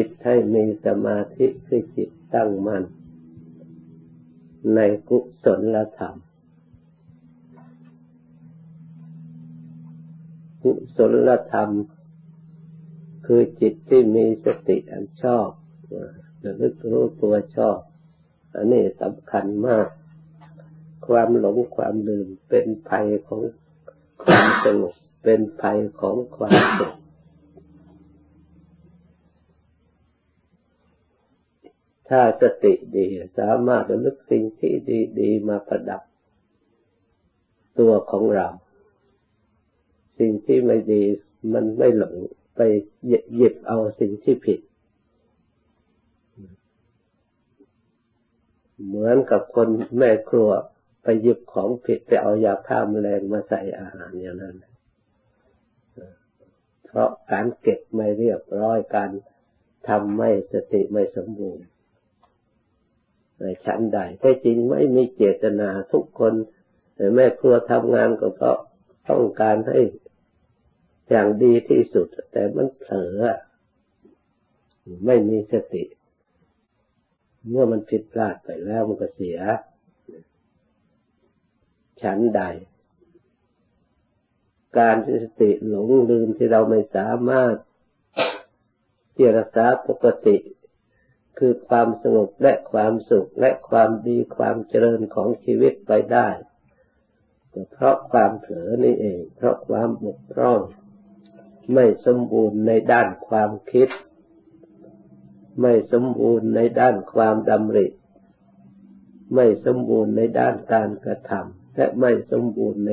จิตให้มีสมาธิคือจิตตั้งมัน่นในกุศลธรรม กุศลธรรม คือจิตที่มีสติอันชอบระลึกรู้ตัวชอบ อันนี้สำคัญมาก ความหลงความลืมเป็นภัยของความสงบเป็นภัยของความสุข ถ้าสติดีสามารถระลึกสิ่งที่ดีๆมาประดับ ตัวของเรา สิ่งที่ไม่ดีมันไม่หลงไปหยิบเอาสิ่งที่ผิด เหมือนกับคนแม่ครัวไปหยิบของผิดไปเอายาฆ่าแมลงมาใส่อาหารอย่างนั้น เพราะการเก็บไม่เรียบร้อยการทำไม่สติไม่สมบูรณ์ ฉันใดแต่จริงไม่มีเจตนาทุกคนแม่ครัวทำงานก็เพราะต้องการให้อย่างดีที่สุด แต่มันเผลอไม่มีสติ เมื่อมันผิดพลาดไปแล้วมันก็เสีย ฉันใด การที่สติหลงลืมที่เราไม่สามารถเจรษาปกติ คือความสงบและความสุขและความดีความเจริญของชีวิตไปได้ก็เพราะความเผลอนี่เอง เพราะความบกพร่องไม่สมบูรณ์ในด้านความคิด ไม่สมบูรณ์ในด้านความดำริ ไม่สมบูรณ์ในด้านการกระทำและไม่สมบูรณ์ใน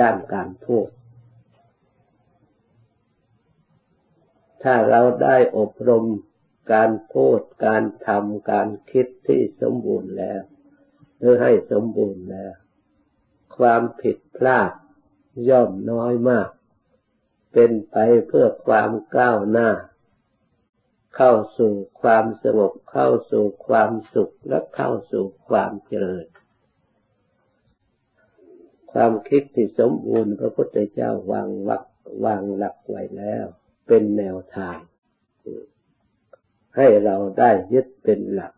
ด้านการพูดถ้าเราได้อบรม การพูดการทำการคิดที่สมบูรณ์แล้ว หรือให้สมบูรณ์แล้ว ความผิดพลาดย่อมน้อยมาก เป็นไปเพื่อความก้าวหน้า เข้าสู่ความสงบเข้าสู่ความสุขและเข้าสู่ความเจริญ ความคิดที่สมบูรณ์พระพุทธเจ้าวางวักวางหลักไว้แล้ว เป็นแนวทาง ให้เราได้ยึดเป็นหลัก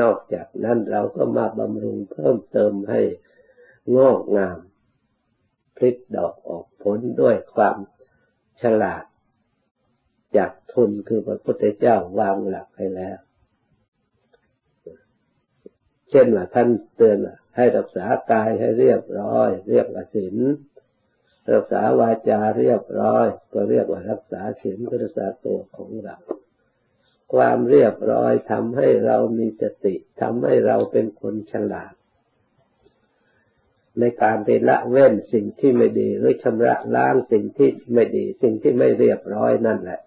นอกจากนั้นเราก็มาบำรุงเพิ่มเติมให้งอกงาม พลิกดอกออกผลด้วยความฉลาด จากทุนคือพระพุทธเจ้าวางหลักให้แล้ว เช่นว่าท่านเตือนให้รักษากายให้เรียบร้อย เรียกว่าศีลรักษาวาจาเรียบร้อย ก็เรียกว่ารักษาศีลรักษาตัวของเรา ความเรียบร้อยทำให้เรามีสติทำให้เราเป็นคนฉลาด ในการไปละเว้นสิ่งที่ไม่ดีหรือชำระล้างสิ่งที่ไม่ดี สิ่งที่ไม่เรียบร้อยนั่นแหละ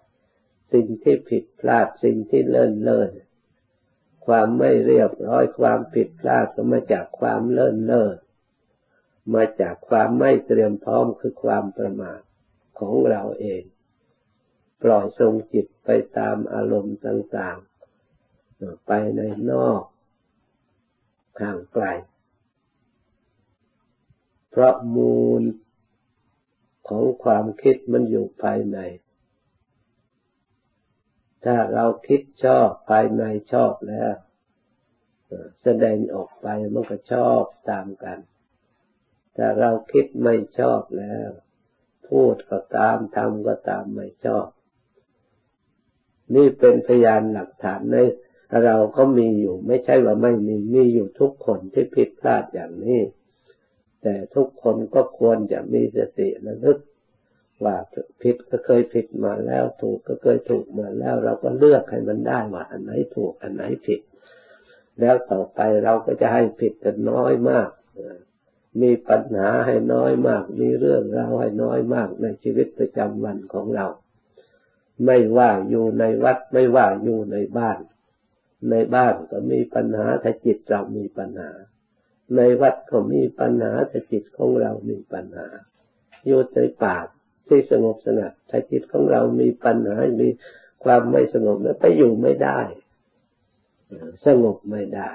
สิ่งที่ผิดพลาดสิ่งที่เลื่นเลื่นความไม่เรียบร้อยความผิดพลาดก็มาจากความเลื่นเล่อนมาจากความไม่เตรียมพร้อมคือความประมาทของเราเอง ปล่อยทรงจิตไปตามอารมณ์ต่างๆ ไปในนอกห่างไกล เพราะมูลของความคิดมันอยู่ภายใน ถ้าเราคิดชอบภายในชอบแล้ว แสดงออกไปมันก็ชอบตามกัน ถ้าเราคิดไม่ชอบแล้ว พูดก็ตามทำก็ตามไม่ชอบ นี่เป็นพยานหลักฐานในเราก็มีอยู่ ไม่ใช่ว่าไม่มีมีอยู่ทุกคนที่ผิดพลาดอย่างนี้ แต่ทุกคนก็ควรจะมีสติระลึกว่าผิดก็เคยผิดมาแล้วถูกก็เคยถูกมาแล้ว เราก็เลือกให้มันได้ว่าอันไหนถูกอันไหนผิด แล้วต่อไปเราก็จะให้ผิดกันน้อยมากมีปัญหาให้น้อยมาก มีเรื่องราวให้น้อยมากในชีวิตประจำวันของเรา ไม่ว่าอยู่ในวัดไม่ว่าอยู่ในบ้าน ในบ้านก็มีปัญหาถ้าจิตเรามีปัญหา ในวัดก็มีปัญหาถ้าจิตของเรามีปัญหาอยู่ในป่าที่สงบสงัดถ้าจิตของเรามีปัญหา มีความไม่สงบแล้วไปอยู่ไม่ได้ สงบไม่ได้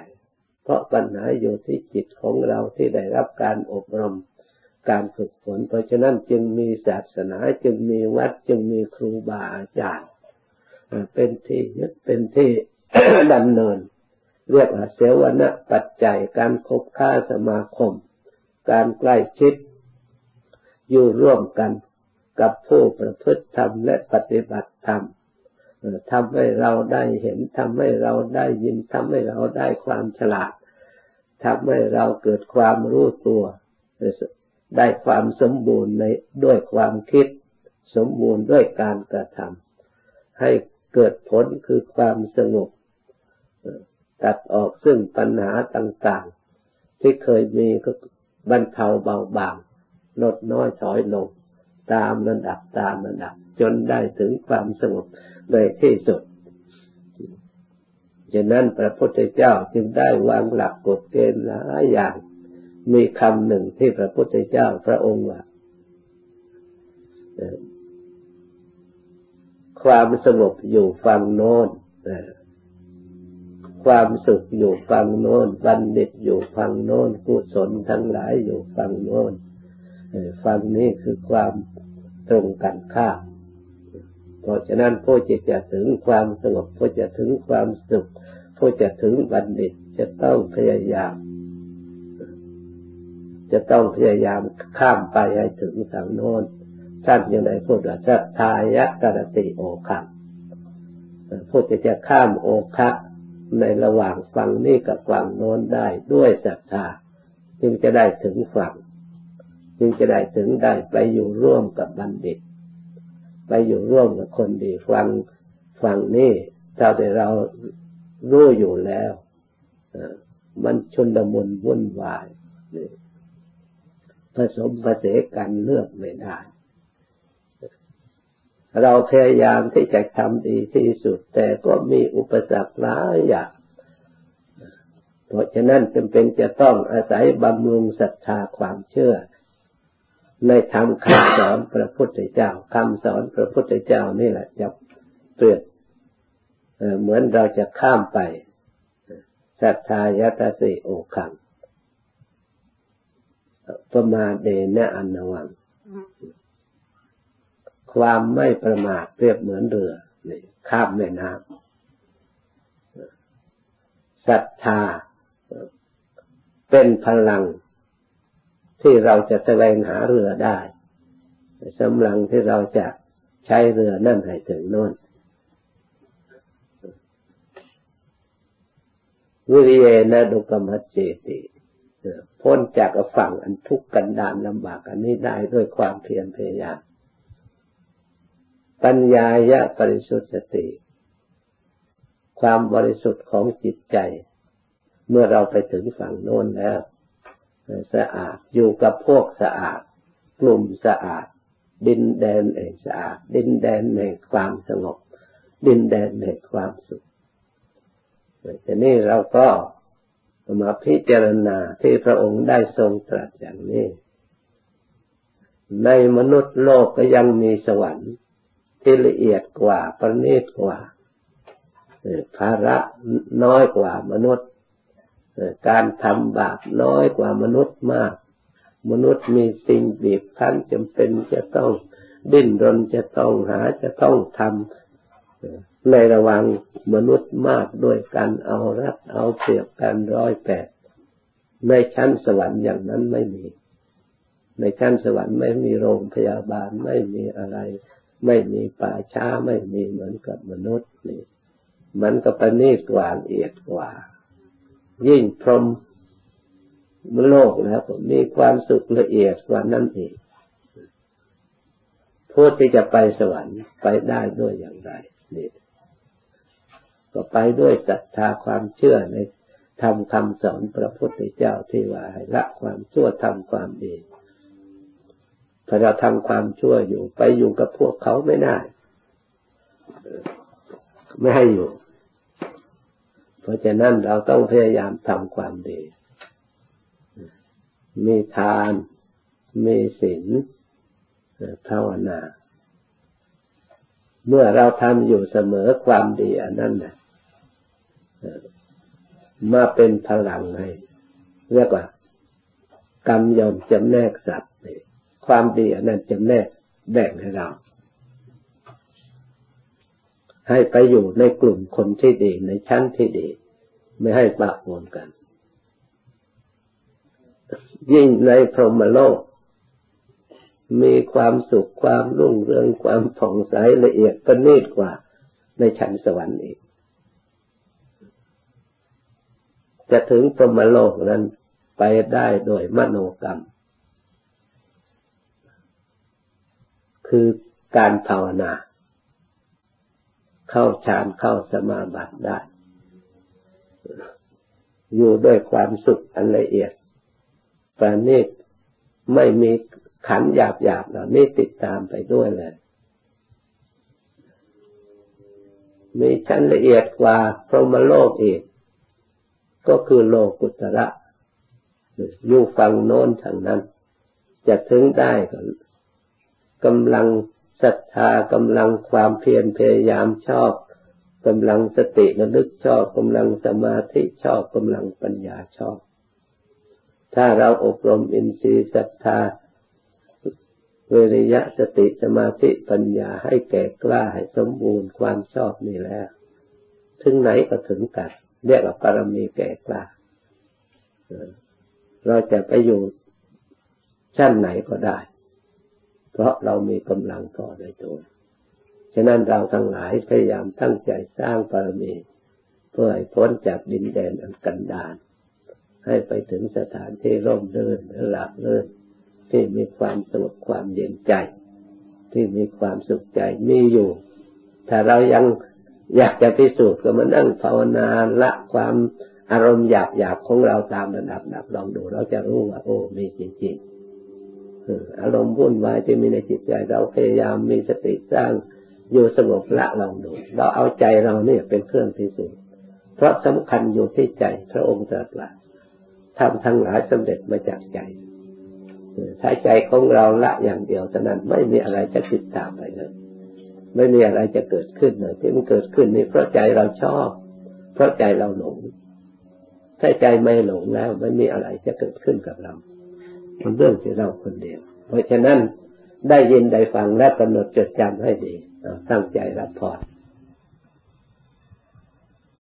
เพราะปัญหาอยู่ที่จิตของเราที่ได้รับการอบรม การฝึกฝน เพราะฉะนั้นจึงมีศาสนาจึงมีวัดจึงมีครูบาอาจารย์เป็นที่ยึดเป็นที่ดำเนิน เรียกว่าเสวนาปัจจัยการคบค้าสมาคม การใกล้ชิด อยู่ร่วมกันกับผู้ประพฤติธรรมและปฏิบัติธรรมทำให้เราได้เห็นทำให้เราได้ยินทำให้เราได้ความฉลาดทำให้เราเกิดความรู้ตัว ได้ความสมบูรณ์ในด้วยความคิด สมบูรณ์ด้วยการกระทำให้เกิดผลคือความสงบตัดออกซึ่งปัญหาต่างๆ ที่เคยมีก็บรรเทาเบาบางลดน้อยถอยลง ตามระดับตามระดับ จนได้ถึงความสงบโดยที่สุดฉะนั้นพระพุทธเจ้าจึงได้วางหลักกฎเกณฑ์หลายอย่าง มีคำหนึ่งที่พระพุทธเจ้าพระองค์ว่าความสงบอยู่ฝั่งโน้นความสุขอยู่ฝั่งโน้นบัณฑิตอยู่ฝั่งโน้นกุศลทั้งหลายอยู่ฝั่งโน้นฝั่งนี้คือความตรงกันข้ามเพราะฉะนั้นผู้จิตจะถึงความสงบผู้จะถึงความสุขผู้จะถึงบัณฑิตจะต้องพยายาม จะต้องพยายามข้ามไปให้ถึงทางโน้นท่านยังได้พูดว่าสัทธายะกรติโอคังผู้จะจะข้ามโอคะในระหว่างฝั่งนี้กับฝั่งโน้นได้ด้วยศรัทธาจึงจะได้ถึงฝั่ง จึงจะได้ถึงได้ไปอยู่ร่วมกับบัณฑิต ไปอยู่ร่วมกับคนดีฟังฟังนี่เท่าที่เรารู้อยู่แล้วมันชนดมุนวุ่นวาย ผสมผสานกันเลือกไม่ได้ เราพยายามที่จะทำดีที่สุด แต่ก็มีอุปสรรคหลายอย่างเพราะฉะนั้นจำเป็นจะต้องอาศัยบำรุงศรัทธาความเชื่อ ในธรรมคำสอนพระพุทธเจ้าคำสอนพระพุทธเจ้านี่แหละจะเปรียบเหมือนเราจะข้ามไปศรัทธายาตาสิโอคัง ประมาเดนะอันวัง ความไม่ประมาทเปรียบเหมือนเรือนี่ข้ามแม่น้ำศรัทธาเป็นพลังที่เราจะแสวงหาเรือได้สำหรับที่เราจะใช้เรือนั่นให้ถึงโน่นวิริยนะดุกรรมเจติ พ้นจากฝั่งอันทุกข์กันดานลำบากอันนี้ได้ด้วยความเพียรพยายาม ปัญญายะบริสุทธิสติ ความบริสุทธิ์ของจิตใจ เมื่อเราไปถึงฝั่งโน้นแล้วสะอาดอยู่กับพวกสะอาด กลุ่มสะอาด ดินแดนแห่งสะอาด ดินแดนแห่งความสงบ ดินแดนแห่งความสุขแต่นี่เราก็ มาพิจารณาที่พระองค์ได้ทรงตรัสอย่างนี้ ในมนุษย์โลกก็ยังมีสวรรค์ที่ละเอียดกว่าประณีตกว่าภาระน้อยกว่ามนุษย์ การทำบาปน้อยกว่ามนุษย์มาก มนุษย์มีสิ่งบีบคั้นจำเป็นจะต้องดิ้นรนจะต้องหาจะต้องทำ ในระหวังมนุษย์มากด้วยการเอารัดเอาเปรียบกันร้อยแปดในชั้นสวรรค์อย่างนั้นไม่มี ในชั้นสวรรค์ไม่มีโรงพยาบาลไม่มีอะไร ไม่มีป่าช้าไม่มีเหมือนกับมนุษย์นี่มันก็ประณีตกว่าละเอียดกว่า ยิ่งพรหมโลกแล้วมีความสุขละเอียดกว่านั้นเองผู้ที่จะไปสวรรค์ไปได้ด้วยอย่างไรนี่ ก็ไปด้วยศรัทธาความเชื่อในทำคำสอนพระพุทธเจ้าที่ว่าให้ละความชั่วทำความดีถ้าเราทำความชั่วอยู่ไปอยู่กับพวกเขาไม่ได้ไม่ให้อยู่ เพราะฉะนั้นเราต้องพยายามทำความดี มีทาน มีศีลภาวนา เมื่อเราทำอยู่เสมอความดีอันนั้นนะ มาเป็นพลังให้เรียกว่ากรรมยอมจำแนกสัตว์ความดีอันนั้นจำแนกแบ่งให้เรา ให้ไปอยู่ในกลุ่มคนที่ดีในชั้นที่ดี ไม่ให้ปะปนกัน ยิ่งในพรหมโลก มีความสุขความรุ่งเรืองความผ่องใสละเอียดประณีตกว่าในชั้นสวรรค์อีก จะถึงพรหมโลกนั้นไปได้โดยมโนกรรม คือการภาวนา เข้าฌานเข้าสมาบัติได้ อยู่ด้วยความสุขอันละเอียดประณีตไม่มีขันหยาบหยาบเหล่านี้ติดตามไปด้วยเลย มีชั้นละเอียดกว่าพรหมโลกอีก ก็คือโลกุตระอยู่ฝั่งโน้นทางนั้น จะถึงได้ก็กำลังศรัทธากำลังความเพียรพยายามชอบกำลังสติระลึกชอบกำลังสมาธิชอบกำลังปัญญาชอบ ถ้าเราอบรมอินทรีย์ศรัทธาเวริยะสติสมาธิปัญญาให้แก่กล้าให้สมบูรณ์ความชอบนี่แล้ว ถึงไหนก็ถึงกัน เรียกว่าปรมีแก่กล้าเราจะไปอยู่ชั้นไหนก็ได้ เพราะเรามีกำลังพอในตัว ฉะนั้นเราทั้งหลายพยายามตั้งใจสร้างปรมี เพื่อให้พ้นจากดินแดนอันกันดารให้ไปถึงสถานที่ร่มรื่นหลับรื่นที่มีความสงบความเย็นใจ ที่มีความสุขใจมีอยู่ ถ้าเรายัง อยากจะพิสูจน์ก็มานั่งภาวนาละความอารมณ์หยาบหยาบของเราตามระดับดับลองดูเราจะรู้ว่า โอ้มีจริงๆอารมณ์วุ่นวายที่มีในจิตใจเราพยายามมีสติสร้างอยู่สงบละลองดู เราเอาใจเราเนี่ยเป็นเครื่องพิสูจน์เพราะสำคัญอยู่ที่ใจพระองค์ตรัสว่าทำทั้งหลายสำเร็จมาจากใจถ้าใจของเราละอย่างเดียวเท่านั้นไม่มีอะไรจะติดตามไปเลย ไม่มีอะไรจะเกิดขึ้นเลยที่มันเกิดขึ้นนี่เพราะใจเราชอบ เพราะใจเราหลง ถ้าใจไม่หลงแล้วไม่มีอะไรจะเกิดขึ้นกับเราเป็นเรื่องที่เราคนเดียว เพราะฉะนั้นได้ยินได้ฟังและกำหนดจดจำให้ดีตั้งใจรับพอ